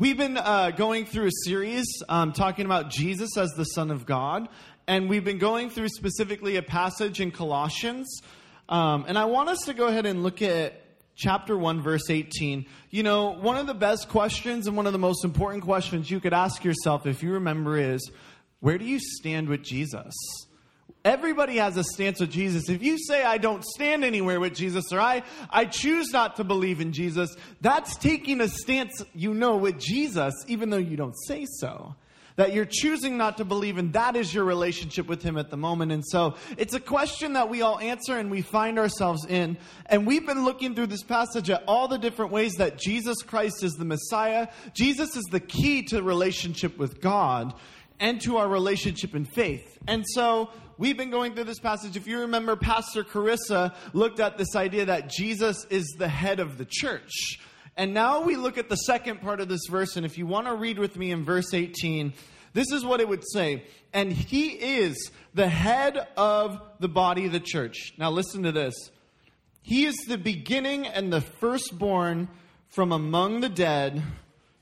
We've been uh, going through a series um, talking about Jesus as the Son of God, and we've been going through specifically a passage in Colossians. Um, and I want us to go ahead and look at chapter 1, verse 18. You know, one of the best questions and one of the most important questions you could ask yourself, if you remember, is where do you stand with Jesus? Everybody has a stance with Jesus. If you say, I don't stand anywhere with Jesus, or I, I choose not to believe in Jesus, that's taking a stance, you know, with Jesus, even though you don't say so. That you're choosing not to believe, and that is your relationship with Him at the moment. And so it's a question that we all answer and we find ourselves in. And we've been looking through this passage at all the different ways that Jesus Christ is the Messiah. Jesus is the key to relationship with God and to our relationship in faith. And so we've been going through this passage. If you remember, Pastor Carissa looked at this idea that Jesus is the head of the church. And now we look at the second part of this verse. And if you want to read with me in verse 18, this is what it would say. And he is the head of the body of the church. Now listen to this. He is the beginning and the firstborn from among the dead,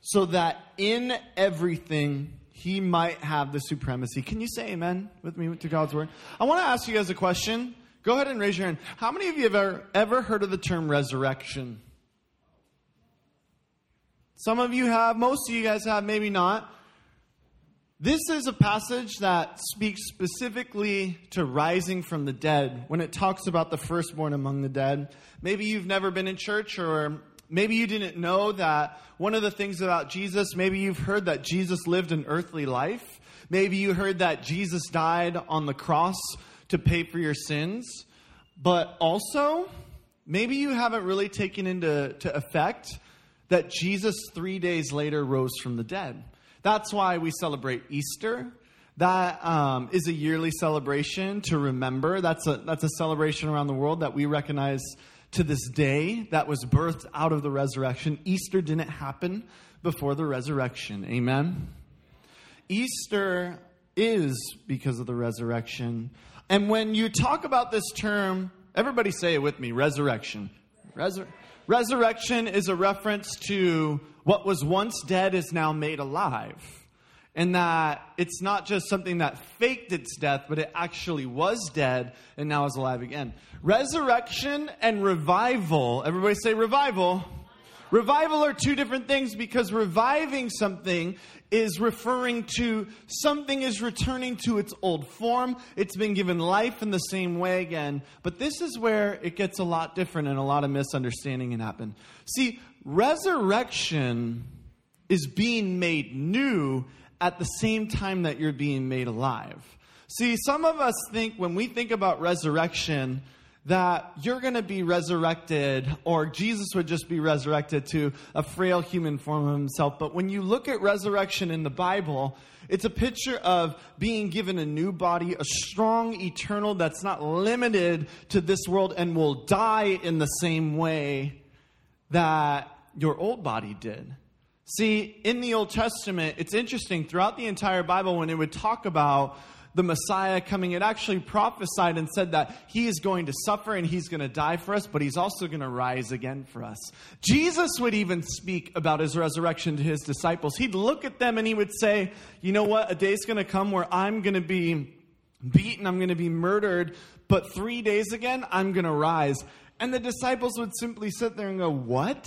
so that in everything he might have the supremacy. Can you say amen with me to God's word? I want to ask you guys a question. Go ahead and raise your hand. How many of you have ever, ever heard of the term resurrection? Some of you have, most of you guys have, maybe not. This is a passage that speaks specifically to rising from the dead when it talks about the firstborn among the dead. Maybe you've never been in church or Maybe you didn't know that one of the things about Jesus, maybe you've heard that Jesus lived an earthly life. Maybe you heard that Jesus died on the cross to pay for your sins. But also, maybe you haven't really taken into to effect that Jesus three days later rose from the dead. That's why we celebrate Easter. That um, is a yearly celebration to remember. That's a, that's a celebration around the world that we recognize to this day that was birthed out of the resurrection. Easter didn't happen before the resurrection. Amen. Easter is because of the resurrection. And when you talk about this term, everybody say it with me resurrection. Resur- resurrection is a reference to what was once dead is now made alive and that it's not just something that faked its death, but it actually was dead and now is alive again. Resurrection and revival, everybody say revival. Revival are two different things because reviving something is referring to something is returning to its old form. It's been given life in the same way again. But this is where it gets a lot different and a lot of misunderstanding can happen. See, resurrection is being made new at the same time that you're being made alive. See, some of us think when we think about resurrection, that you're going to be resurrected, or Jesus would just be resurrected to a frail human form of himself. But when you look at resurrection in the Bible, it's a picture of being given a new body, a strong, eternal, that's not limited to this world and will die in the same way that your old body did. See, in the Old Testament, it's interesting, throughout the entire Bible, when it would talk about the Messiah coming, it actually prophesied and said that he is going to suffer and he's going to die for us, but he's also going to rise again for us. Jesus would even speak about his resurrection to his disciples. He'd look at them and he would say, You know what? A day's going to come where I'm going to be beaten, I'm going to be murdered, but three days again, I'm going to rise. And the disciples would simply sit there and go, What?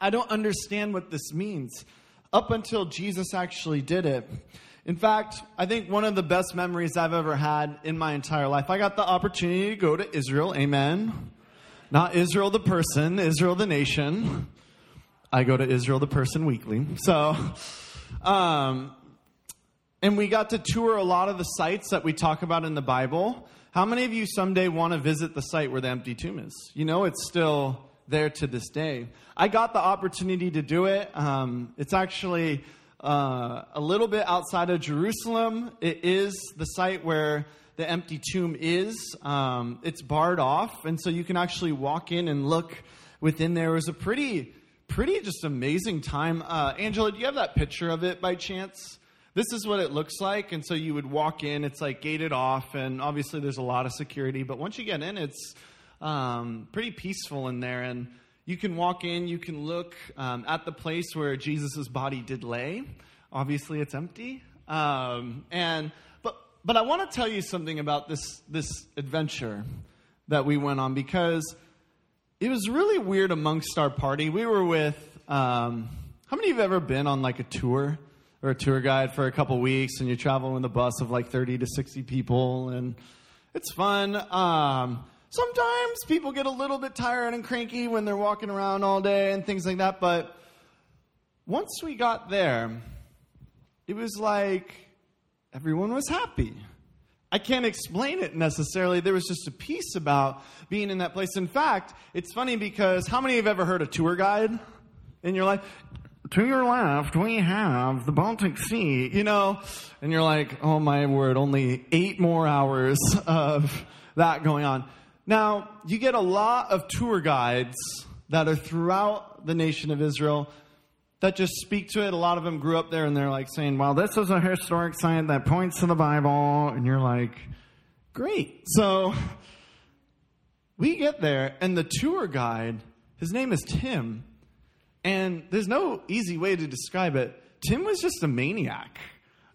I don't understand what this means up until Jesus actually did it. In fact, I think one of the best memories I've ever had in my entire life, I got the opportunity to go to Israel. Amen. Not Israel the person, Israel the nation. I go to Israel the person weekly. So, um, and we got to tour a lot of the sites that we talk about in the Bible. How many of you someday want to visit the site where the empty tomb is? You know, it's still there to this day. I got the opportunity to do it. Um, it's actually uh, a little bit outside of Jerusalem. It is the site where the empty tomb is. Um, it's barred off, and so you can actually walk in and look within there. It was a pretty, pretty just amazing time. Uh, Angela, do you have that picture of it by chance? This is what it looks like, and so you would walk in. It's like gated off, and obviously there's a lot of security. But once you get in, it's um, pretty peaceful in there. And you can walk in, you can look um, at the place where Jesus' body did lay. Obviously, it's empty. Um, and but but I want to tell you something about this this adventure that we went on because it was really weird amongst our party. We were with um, how many of you have ever been on like a tour or a tour guide for a couple weeks and you travel in the bus of like 30 to 60 people and it's fun. Um, sometimes people get a little bit tired and cranky when they're walking around all day and things like that. But once we got there, it was like everyone was happy. I can't explain it necessarily. There was just a peace about being in that place. In fact, it's funny because how many have ever heard a tour guide in your life? to your left, we have the Baltic Sea, you know, and you're like, oh my word, only eight more hours of that going on. Now, you get a lot of tour guides that are throughout the nation of Israel that just speak to it. A lot of them grew up there and they're like saying, well, this is a historic site that points to the Bible. And you're like, great. So we get there and the tour guide, his name is Tim and there's no easy way to describe it. Tim was just a maniac.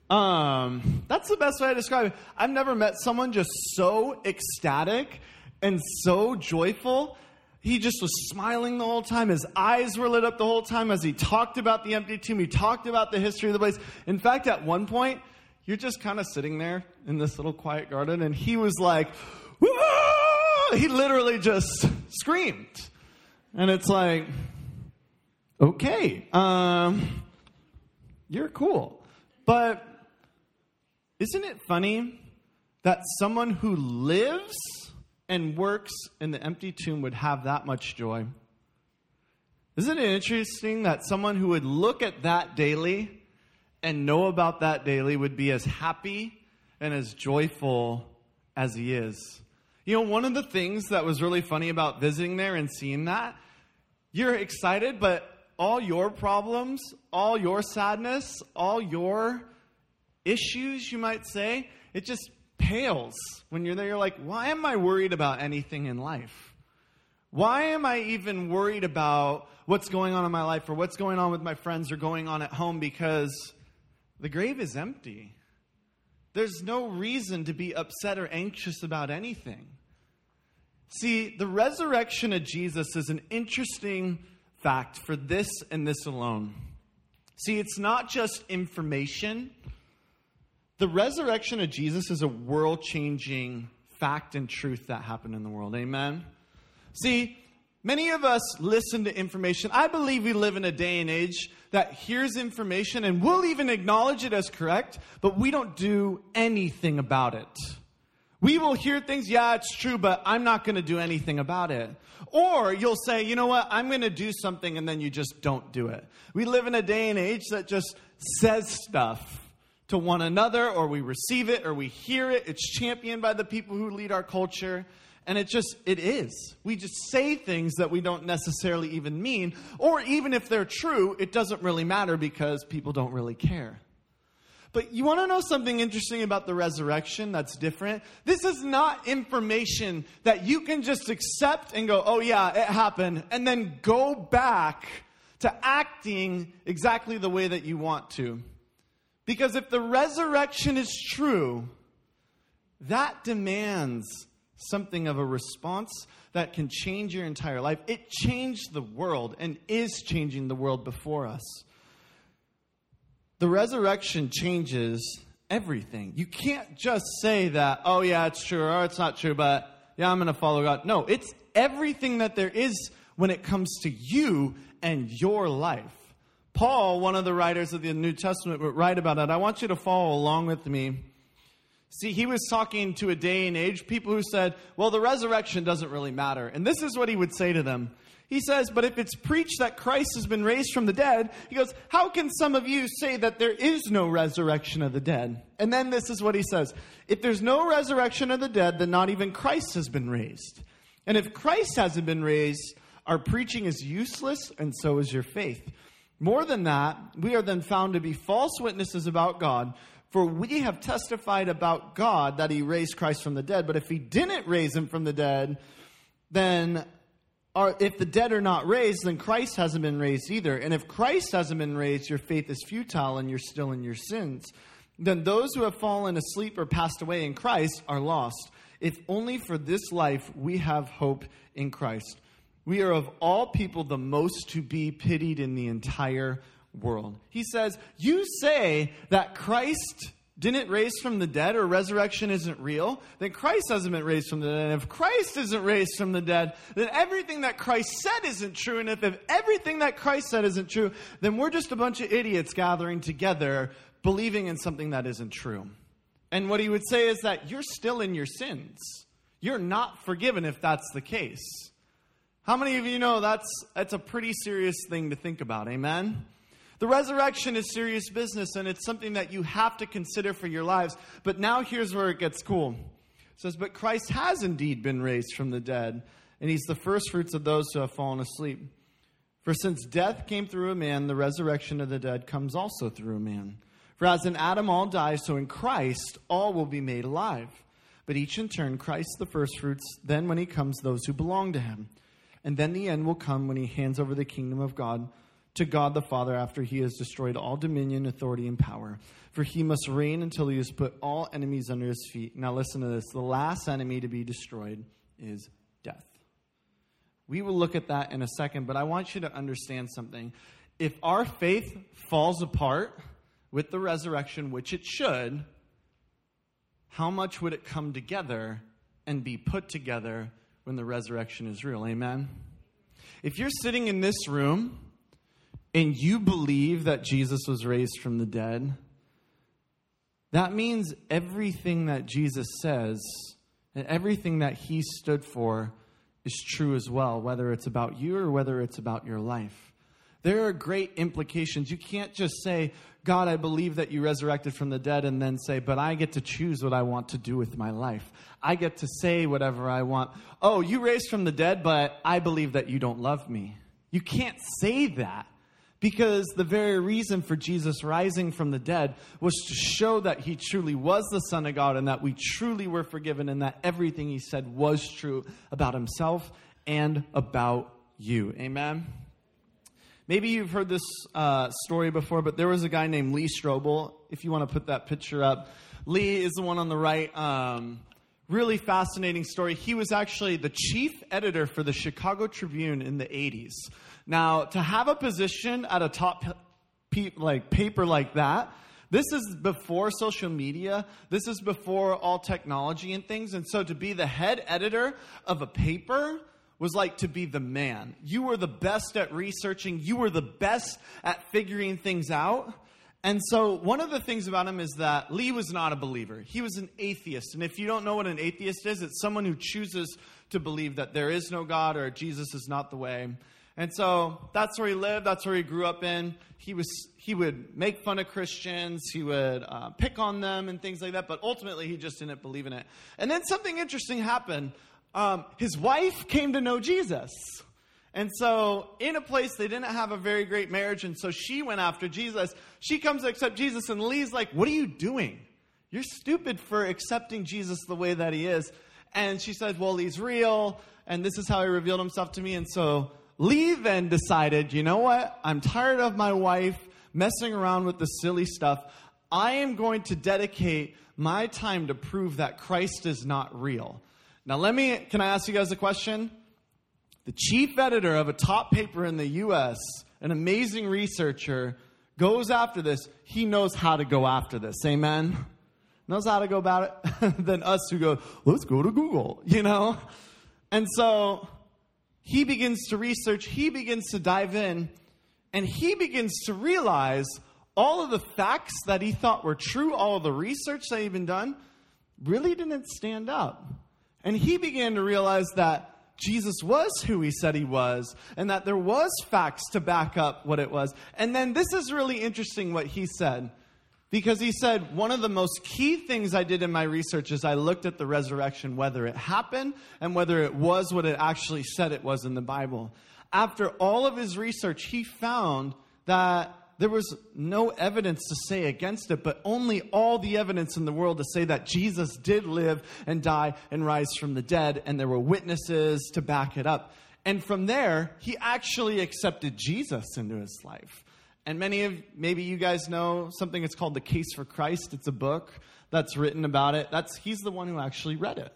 Um, that's the best way to describe it. I've never met someone just so ecstatic and so joyful. He just was smiling the whole time. His eyes were lit up the whole time as he talked about the empty tomb. He talked about the history of the place. In fact, at one point, you're just kind of sitting there in this little quiet garden, and he was like, he literally just screamed. And it's like, okay, um, you're cool. But isn't it funny that someone who lives and works in the empty tomb would have that much joy? Isn't it interesting that someone who would look at that daily and know about that daily would be as happy and as joyful as he is? You know, one of the things that was really funny about visiting there and seeing that, you're excited, but all your problems, all your sadness, all your issues, you might say, it just pales when you're there. You're like, why am I worried about anything in life? Why am I even worried about what's going on in my life or what's going on with my friends or going on at home? Because the grave is empty. There's no reason to be upset or anxious about anything. See, the resurrection of Jesus is an interesting fact for this and this alone. See, it's not just information. The resurrection of Jesus is a world changing fact and truth that happened in the world. Amen? See, many of us listen to information. I believe we live in a day and age that hears information and we'll even acknowledge it as correct, but we don't do anything about it. We will hear things, yeah, it's true, but I'm not going to do anything about it. Or you'll say, you know what, I'm going to do something, and then you just don't do it. We live in a day and age that just says stuff to one another, or we receive it, or we hear it. It's championed by the people who lead our culture. And it just, it is. We just say things that we don't necessarily even mean. Or even if they're true, it doesn't really matter because people don't really care. But you want to know something interesting about the resurrection that's different? This is not information that you can just accept and go, oh, yeah, it happened, and then go back to acting exactly the way that you want to. Because if the resurrection is true, that demands something of a response that can change your entire life. It changed the world and is changing the world before us the resurrection changes everything. You can't just say that, oh, yeah, it's true, or it's not true, but yeah, I'm going to follow God. No, it's everything that there is when it comes to you and your life. Paul, one of the writers of the New Testament, would write about it. I want you to follow along with me. See, he was talking to a day and age, people who said, well, the resurrection doesn't really matter. And this is what he would say to them he says, But if it's preached that Christ has been raised from the dead, he goes, How can some of you say that there is no resurrection of the dead? And then this is what he says If there's no resurrection of the dead, then not even Christ has been raised. And if Christ hasn't been raised, our preaching is useless, and so is your faith. More than that, we are then found to be false witnesses about God. For we have testified about God that he raised Christ from the dead. But if he didn't raise him from the dead, then are if the dead are not raised, then Christ hasn't been raised either. And if Christ hasn't been raised, your faith is futile and you're still in your sins. Then those who have fallen asleep or passed away in Christ are lost. If only for this life we have hope in Christ. We are of all people the most to be pitied in the entire world. He says, You say that Christ didn't raise from the dead or resurrection isn't real, then Christ hasn't been raised from the dead. And if Christ isn't raised from the dead, then everything that Christ said isn't true. And if, if everything that Christ said isn't true, then we're just a bunch of idiots gathering together believing in something that isn't true. And what he would say is that you're still in your sins. You're not forgiven if that's the case. How many of you know that's, that's a pretty serious thing to think about? Amen? The resurrection is serious business and it's something that you have to consider for your lives. But now here's where it gets cool. It says, But Christ has indeed been raised from the dead, and he's the first fruits of those who have fallen asleep. For since death came through a man, the resurrection of the dead comes also through a man. For as in Adam all die, so in Christ all will be made alive. But each in turn, Christ the firstfruits, then when he comes, those who belong to him. And then the end will come when he hands over the kingdom of God to God the Father after he has destroyed all dominion, authority, and power. For he must reign until he has put all enemies under his feet. Now, listen to this the last enemy to be destroyed is death. We will look at that in a second, but I want you to understand something. If our faith falls apart with the resurrection, which it should, how much would it come together and be put together when the resurrection is real? Amen? If you're sitting in this room, and you believe that Jesus was raised from the dead, that means everything that Jesus says and everything that he stood for is true as well, whether it's about you or whether it's about your life. There are great implications. You can't just say, God, I believe that you resurrected from the dead, and then say, but I get to choose what I want to do with my life. I get to say whatever I want. Oh, you raised from the dead, but I believe that you don't love me. You can't say that. Because the very reason for Jesus rising from the dead was to show that he truly was the Son of God and that we truly were forgiven and that everything he said was true about himself and about you. Amen? Maybe you've heard this uh, story before, but there was a guy named Lee Strobel. If you want to put that picture up, Lee is the one on the right. Um, really fascinating story. He was actually the chief editor for the Chicago Tribune in the 80s. Now, to have a position at a top pe- like paper like that, this is before social media. This is before all technology and things. And so to be the head editor of a paper was like to be the man. You were the best at researching, you were the best at figuring things out. And so, one of the things about him is that Lee was not a believer. He was an atheist. And if you don't know what an atheist is, it's someone who chooses to believe that there is no God or Jesus is not the way. And so that's where he lived. That's where he grew up in. He was he would make fun of Christians. He would uh, pick on them and things like that. But ultimately, he just didn't believe in it. And then something interesting happened. Um, his wife came to know Jesus. And so, in a place they didn't have a very great marriage, and so she went after Jesus. She comes to accept Jesus, and Lee's like, What are you doing? You're stupid for accepting Jesus the way that he is. And she says, Well, he's real, and this is how he revealed himself to me. And so Lee then decided, you know what? I'm tired of my wife messing around with the silly stuff. I am going to dedicate my time to prove that Christ is not real. Now, let me, can I ask you guys a question? The chief editor of a top paper in the US, an amazing researcher, goes after this. He knows how to go after this. Amen? Knows how to go about it than us who go, let's go to Google, you know? And so he begins to research, he begins to dive in, and he begins to realize all of the facts that he thought were true, all of the research that he'd been done, really didn't stand up. And he began to realize that Jesus was who he said he was, and that there was facts to back up what it was. And then this is really interesting what he said. Because he said, one of the most key things I did in my research is I looked at the resurrection, whether it happened and whether it was what it actually said it was in the Bible. After all of his research, he found that there was no evidence to say against it, but only all the evidence in the world to say that Jesus did live and die and rise from the dead, and there were witnesses to back it up. And from there, he actually accepted Jesus into his life. And many of maybe you guys know something it's called The Case for Christ. It's a book that's written about it. That's he's the one who actually read it.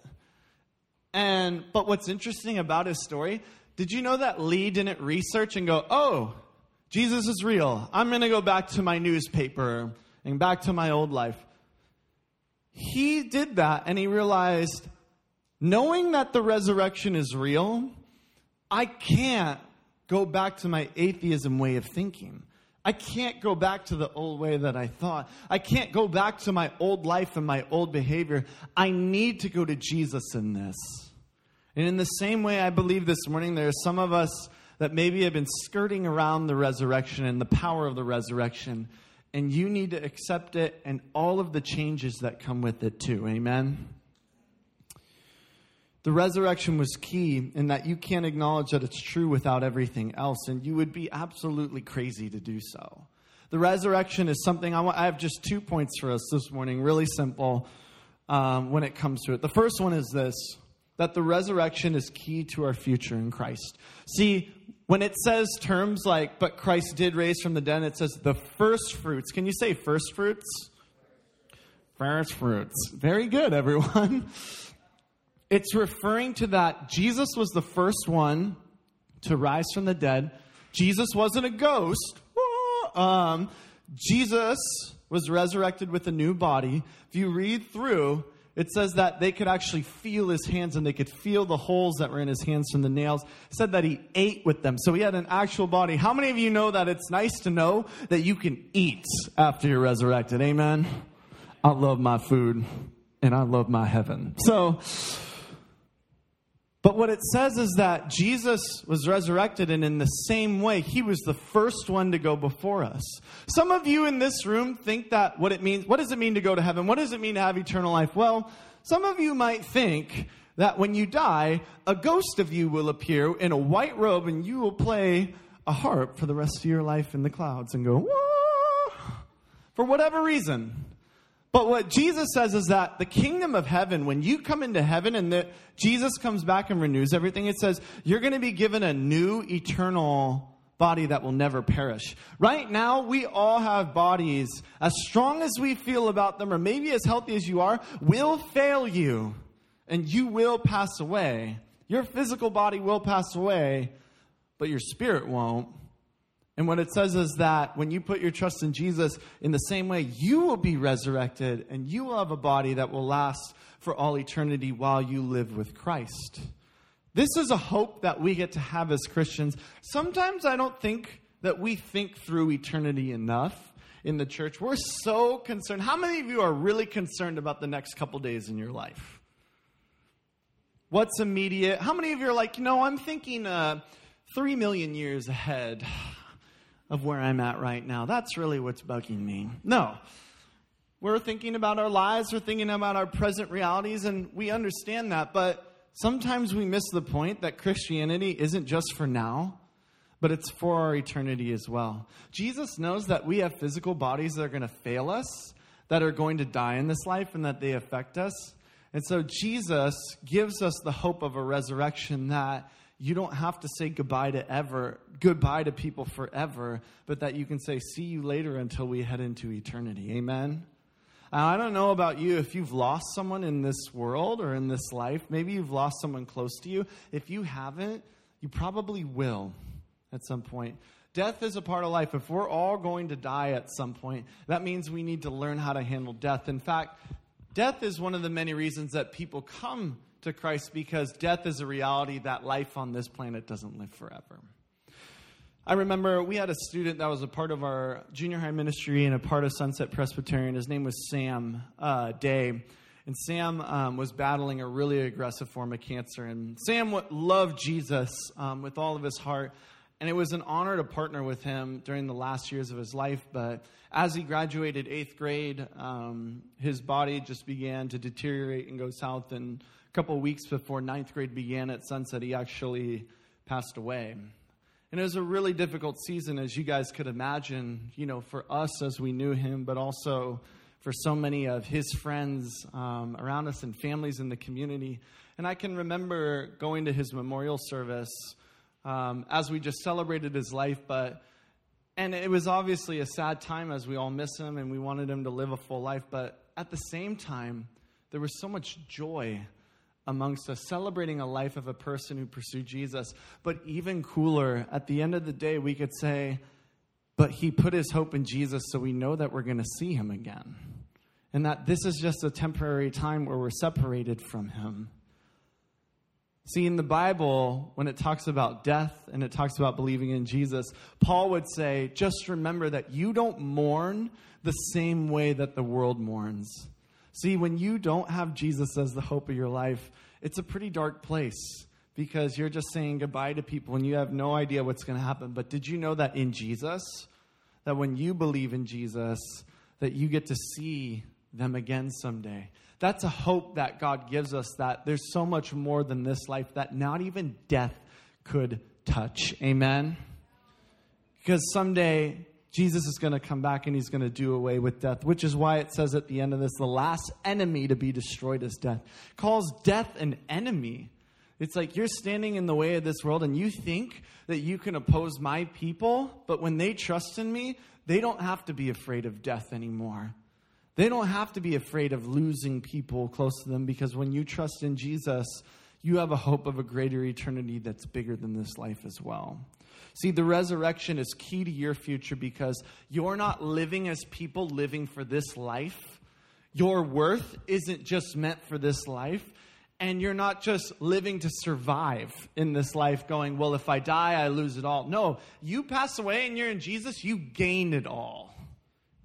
And but what's interesting about his story, did you know that Lee didn't research and go, "Oh, Jesus is real. I'm going to go back to my newspaper and back to my old life." He did that and he realized knowing that the resurrection is real, I can't go back to my atheism way of thinking. I can't go back to the old way that I thought. I can't go back to my old life and my old behavior. I need to go to Jesus in this. And in the same way, I believe this morning there are some of us that maybe have been skirting around the resurrection and the power of the resurrection, and you need to accept it and all of the changes that come with it too. Amen. The resurrection was key in that you can't acknowledge that it's true without everything else, and you would be absolutely crazy to do so. The resurrection is something I, want, I have just two points for us this morning, really simple um, when it comes to it. The first one is this that the resurrection is key to our future in Christ. See, when it says terms like, but Christ did raise from the dead, it says the first fruits. Can you say first fruits? First fruits. Very good, everyone. It's referring to that Jesus was the first one to rise from the dead. Jesus wasn't a ghost. Um, Jesus was resurrected with a new body. If you read through, it says that they could actually feel his hands and they could feel the holes that were in his hands from the nails. It said that he ate with them. So he had an actual body. How many of you know that it's nice to know that you can eat after you're resurrected? Amen. I love my food and I love my heaven. So, but what it says is that Jesus was resurrected, and in the same way, he was the first one to go before us. Some of you in this room think that what it means, what does it mean to go to heaven? What does it mean to have eternal life? Well, some of you might think that when you die, a ghost of you will appear in a white robe and you will play a harp for the rest of your life in the clouds and go, Whoa! for whatever reason. But what Jesus says is that the kingdom of heaven, when you come into heaven and that Jesus comes back and renews everything, it says you're going to be given a new eternal body that will never perish. Right now, we all have bodies, as strong as we feel about them, or maybe as healthy as you are, will fail you and you will pass away. Your physical body will pass away, but your spirit won't. And what it says is that when you put your trust in Jesus, in the same way, you will be resurrected and you will have a body that will last for all eternity while you live with Christ. This is a hope that we get to have as Christians. Sometimes I don't think that we think through eternity enough in the church. We're so concerned. How many of you are really concerned about the next couple days in your life? What's immediate? How many of you are like, you know, I'm thinking uh, three million years ahead of where I'm at right now. That's really what's bugging me. No. We're thinking about our lives, we're thinking about our present realities, and we understand that, but sometimes we miss the point that Christianity isn't just for now, but it's for our eternity as well. Jesus knows that we have physical bodies that are going to fail us, that are going to die in this life, and that they affect us. And so Jesus gives us the hope of a resurrection that you don't have to say goodbye to ever goodbye to people forever but that you can say see you later until we head into eternity. Amen? I don't know about you. If you've lost someone in this world or in this life maybe you've lost someone close to you. If you haven't you probably will at some point. Death is a part of life. If we're all going to die at some point that means we need to learn how to handle death. In fact death is one of the many reasons that people come to Christ because death is a reality that life on this planet doesn't live forever. I remember we had a student that was a part of our junior high ministry and a part of Sunset Presbyterian. His name was Sam uh, Day. And Sam um, was battling a really aggressive form of cancer. And Sam loved Jesus um, with all of his heart. And it was an honor to partner with him during the last years of his life. But as he graduated eighth grade, um, his body just began to deteriorate and go south. And couple weeks before ninth grade began at Sunset, he actually passed away. And it was a really difficult season, as you guys could imagine, you know, for us as we knew him, but also for so many of his friends um, around us and families in the community. And I can remember going to his memorial service um, as we just celebrated his life, but and it was obviously a sad time as we all miss him and we wanted him to live a full life, but at the same time, there was so much joy amongst us celebrating a life of a person who pursued Jesus. But even cooler, at the end of the day, we could say, but he put his hope in Jesus, so we know that we're going to see him again. And that this is just a temporary time where we're separated from him. See, in the Bible, when it talks about death and it talks about believing in Jesus, Paul would say, just remember that you don't mourn the same way that the world mourns. See, when you don't have Jesus as the hope of your life, it's a pretty dark place because you're just saying goodbye to people and you have no idea what's going to happen. But did you know that in Jesus, that when you believe in Jesus, that you get to see them again someday? That's a hope that God gives us that there's so much more than this life that not even death could touch. Amen? Because someday Jesus is going to come back and he's going to do away with death, which is why it says at the end of this the last enemy to be destroyed is death. Calls death an enemy. It's like you're standing in the way of this world and you think that you can oppose my people, but when they trust in me, they don't have to be afraid of death anymore. They don't have to be afraid of losing people close to them because when you trust in Jesus, you have a hope of a greater eternity that's bigger than this life as well. See, the resurrection is key to your future because you're not living as people living for this life. Your worth isn't just meant for this life. And you're not just living to survive in this life, going, well, if I die, I lose it all. No, you pass away and you're in Jesus, you gain it all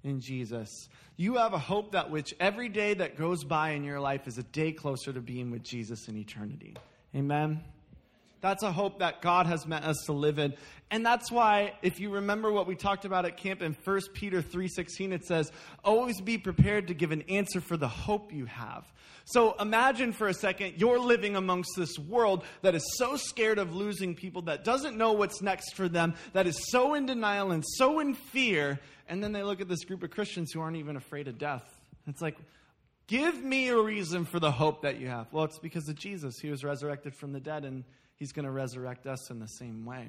in Jesus. You have a hope that which every day that goes by in your life is a day closer to being with Jesus in eternity. Amen. That's a hope that God has meant us to live in. And that's why if you remember what we talked about at camp in 1 Peter 3:16 it says, "Always be prepared to give an answer for the hope you have." So imagine for a second you're living amongst this world that is so scared of losing people that doesn't know what's next for them, that is so in denial and so in fear, and then they look at this group of Christians who aren't even afraid of death. It's like Give me a reason for the hope that you have. Well, it's because of Jesus. He was resurrected from the dead and he's going to resurrect us in the same way.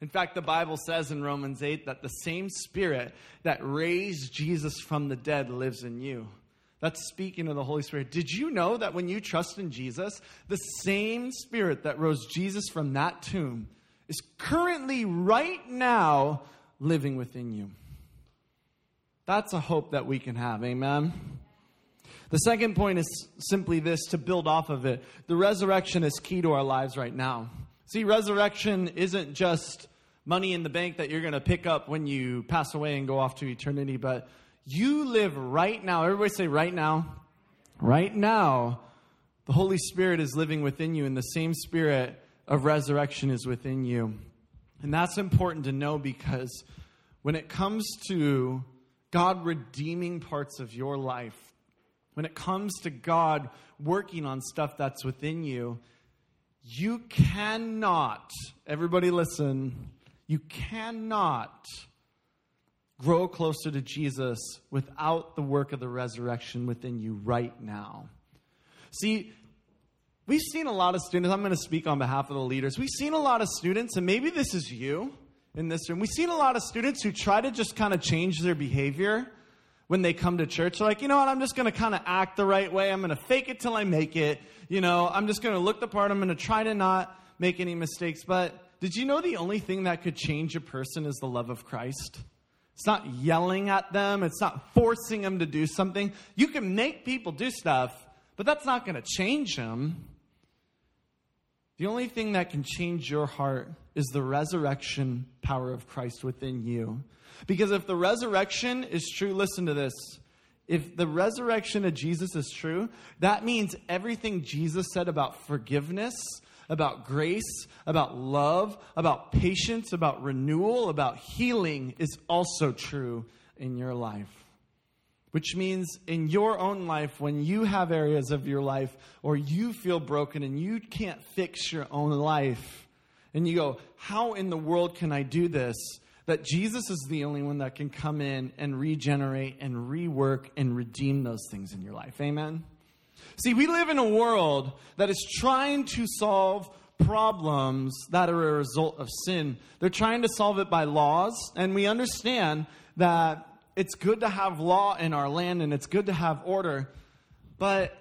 In fact, the Bible says in Romans 8 that the same spirit that raised Jesus from the dead lives in you. That's speaking of the Holy Spirit. Did you know that when you trust in Jesus, the same spirit that rose Jesus from that tomb is currently right now living within you? That's a hope that we can have. Amen. The second point is simply this to build off of it. The resurrection is key to our lives right now. See, resurrection isn't just money in the bank that you're going to pick up when you pass away and go off to eternity, but you live right now. Everybody say, right now. Right now, the Holy Spirit is living within you, and the same spirit of resurrection is within you. And that's important to know because when it comes to God redeeming parts of your life, when it comes to God working on stuff that's within you, you cannot, everybody listen, you cannot grow closer to Jesus without the work of the resurrection within you right now. See, we've seen a lot of students, I'm going to speak on behalf of the leaders. We've seen a lot of students, and maybe this is you in this room. We've seen a lot of students who try to just kind of change their behavior when they come to church. They're like, you know what? I'm just going to kind of act the right way. I'm going to fake it till I make it. You know, I'm just going to look the part. I'm going to try to not make any mistakes. But did you know the only thing that could change a person is the love of Christ? It's not yelling at them, it's not forcing them to do something. You can make people do stuff, but that's not going to change them. The only thing that can change your heart is the resurrection power of Christ within you. Because if the resurrection is true, listen to this. If the resurrection of Jesus is true, that means everything Jesus said about forgiveness, about grace, about love, about patience, about renewal, about healing is also true in your life. Which means in your own life, when you have areas of your life or you feel broken and you can't fix your own life, and you go, How in the world can I do this? that Jesus is the only one that can come in and regenerate and rework and redeem those things in your life. Amen? See, we live in a world that is trying to solve problems that are a result of sin. They're trying to solve it by laws, and we understand that it's good to have law in our land and it's good to have order, but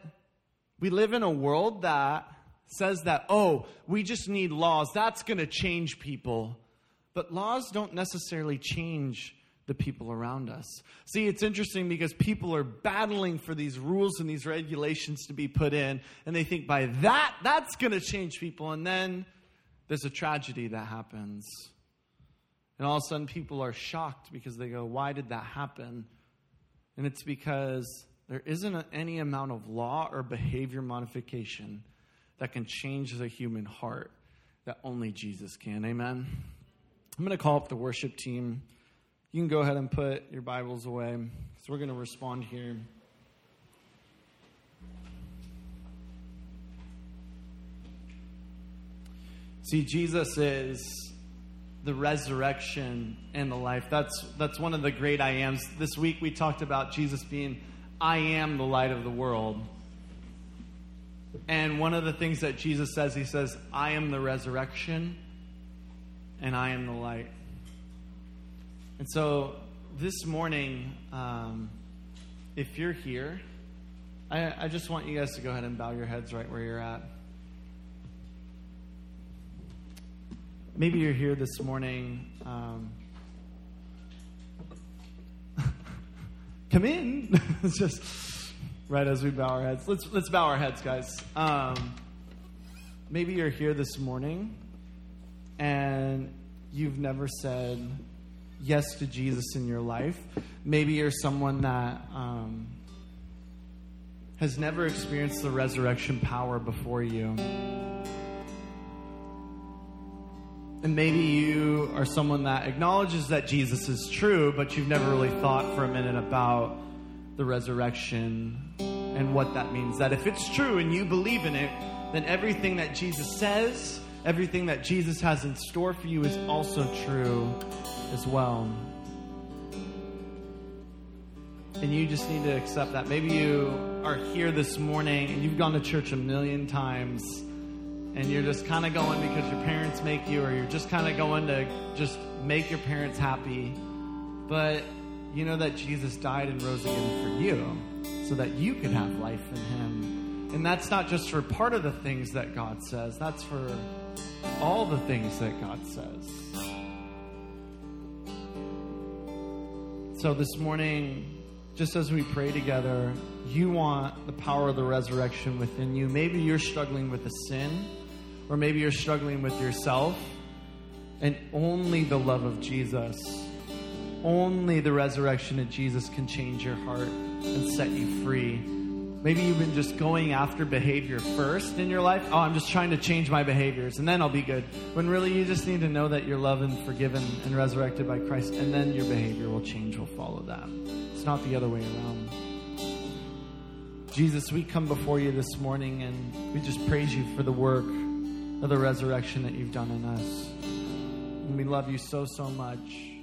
we live in a world that says that, oh, we just need laws. That's going to change people. But laws don't necessarily change the people around us. See, it's interesting because people are battling for these rules and these regulations to be put in, and they think by that, that's going to change people. And then there's a tragedy that happens. And all of a sudden, people are shocked because they go, Why did that happen? And it's because there isn't any amount of law or behavior modification that can change the human heart that only Jesus can. Amen. I'm going to call up the worship team. You can go ahead and put your Bibles away because we're going to respond here. See, Jesus is the resurrection and the life. That's, that's one of the great I ams. This week we talked about Jesus being, I am the light of the world. And one of the things that Jesus says, he says, I am the resurrection and I am the light. And so this morning, um, if you're here, I, I just want you guys to go ahead and bow your heads right where you're at. Maybe you're here this morning. Um, come in. just right as we bow our heads. Let's let's bow our heads, guys. Um, maybe you're here this morning, and you've never said yes to Jesus in your life. Maybe you're someone that um, has never experienced the resurrection power before you. And maybe you are someone that acknowledges that Jesus is true, but you've never really thought for a minute about the resurrection and what that means. That if it's true and you believe in it, then everything that Jesus says, everything that Jesus has in store for you is also true as well. And you just need to accept that. Maybe you are here this morning and you've gone to church a million times and you're just kind of going because your parents make you, or you're just kind of going to just make your parents happy. But you know that Jesus died and rose again for you so that you could have life in Him. And that's not just for part of the things that God says, that's for all the things that God says. So this morning, just as we pray together, you want the power of the resurrection within you. Maybe you're struggling with a sin, or maybe you're struggling with yourself, and only the love of Jesus, only the resurrection of Jesus can change your heart and set you free. Maybe you've been just going after behavior first in your life. Oh, I'm just trying to change my behaviors and then I'll be good. When really you just need to know that you're loved and forgiven and resurrected by Christ, and then your behavior will change, will follow that. It's not the other way around. Jesus, we come before you this morning and we just praise you for the work of the resurrection that you've done in us. And we love you so, so much.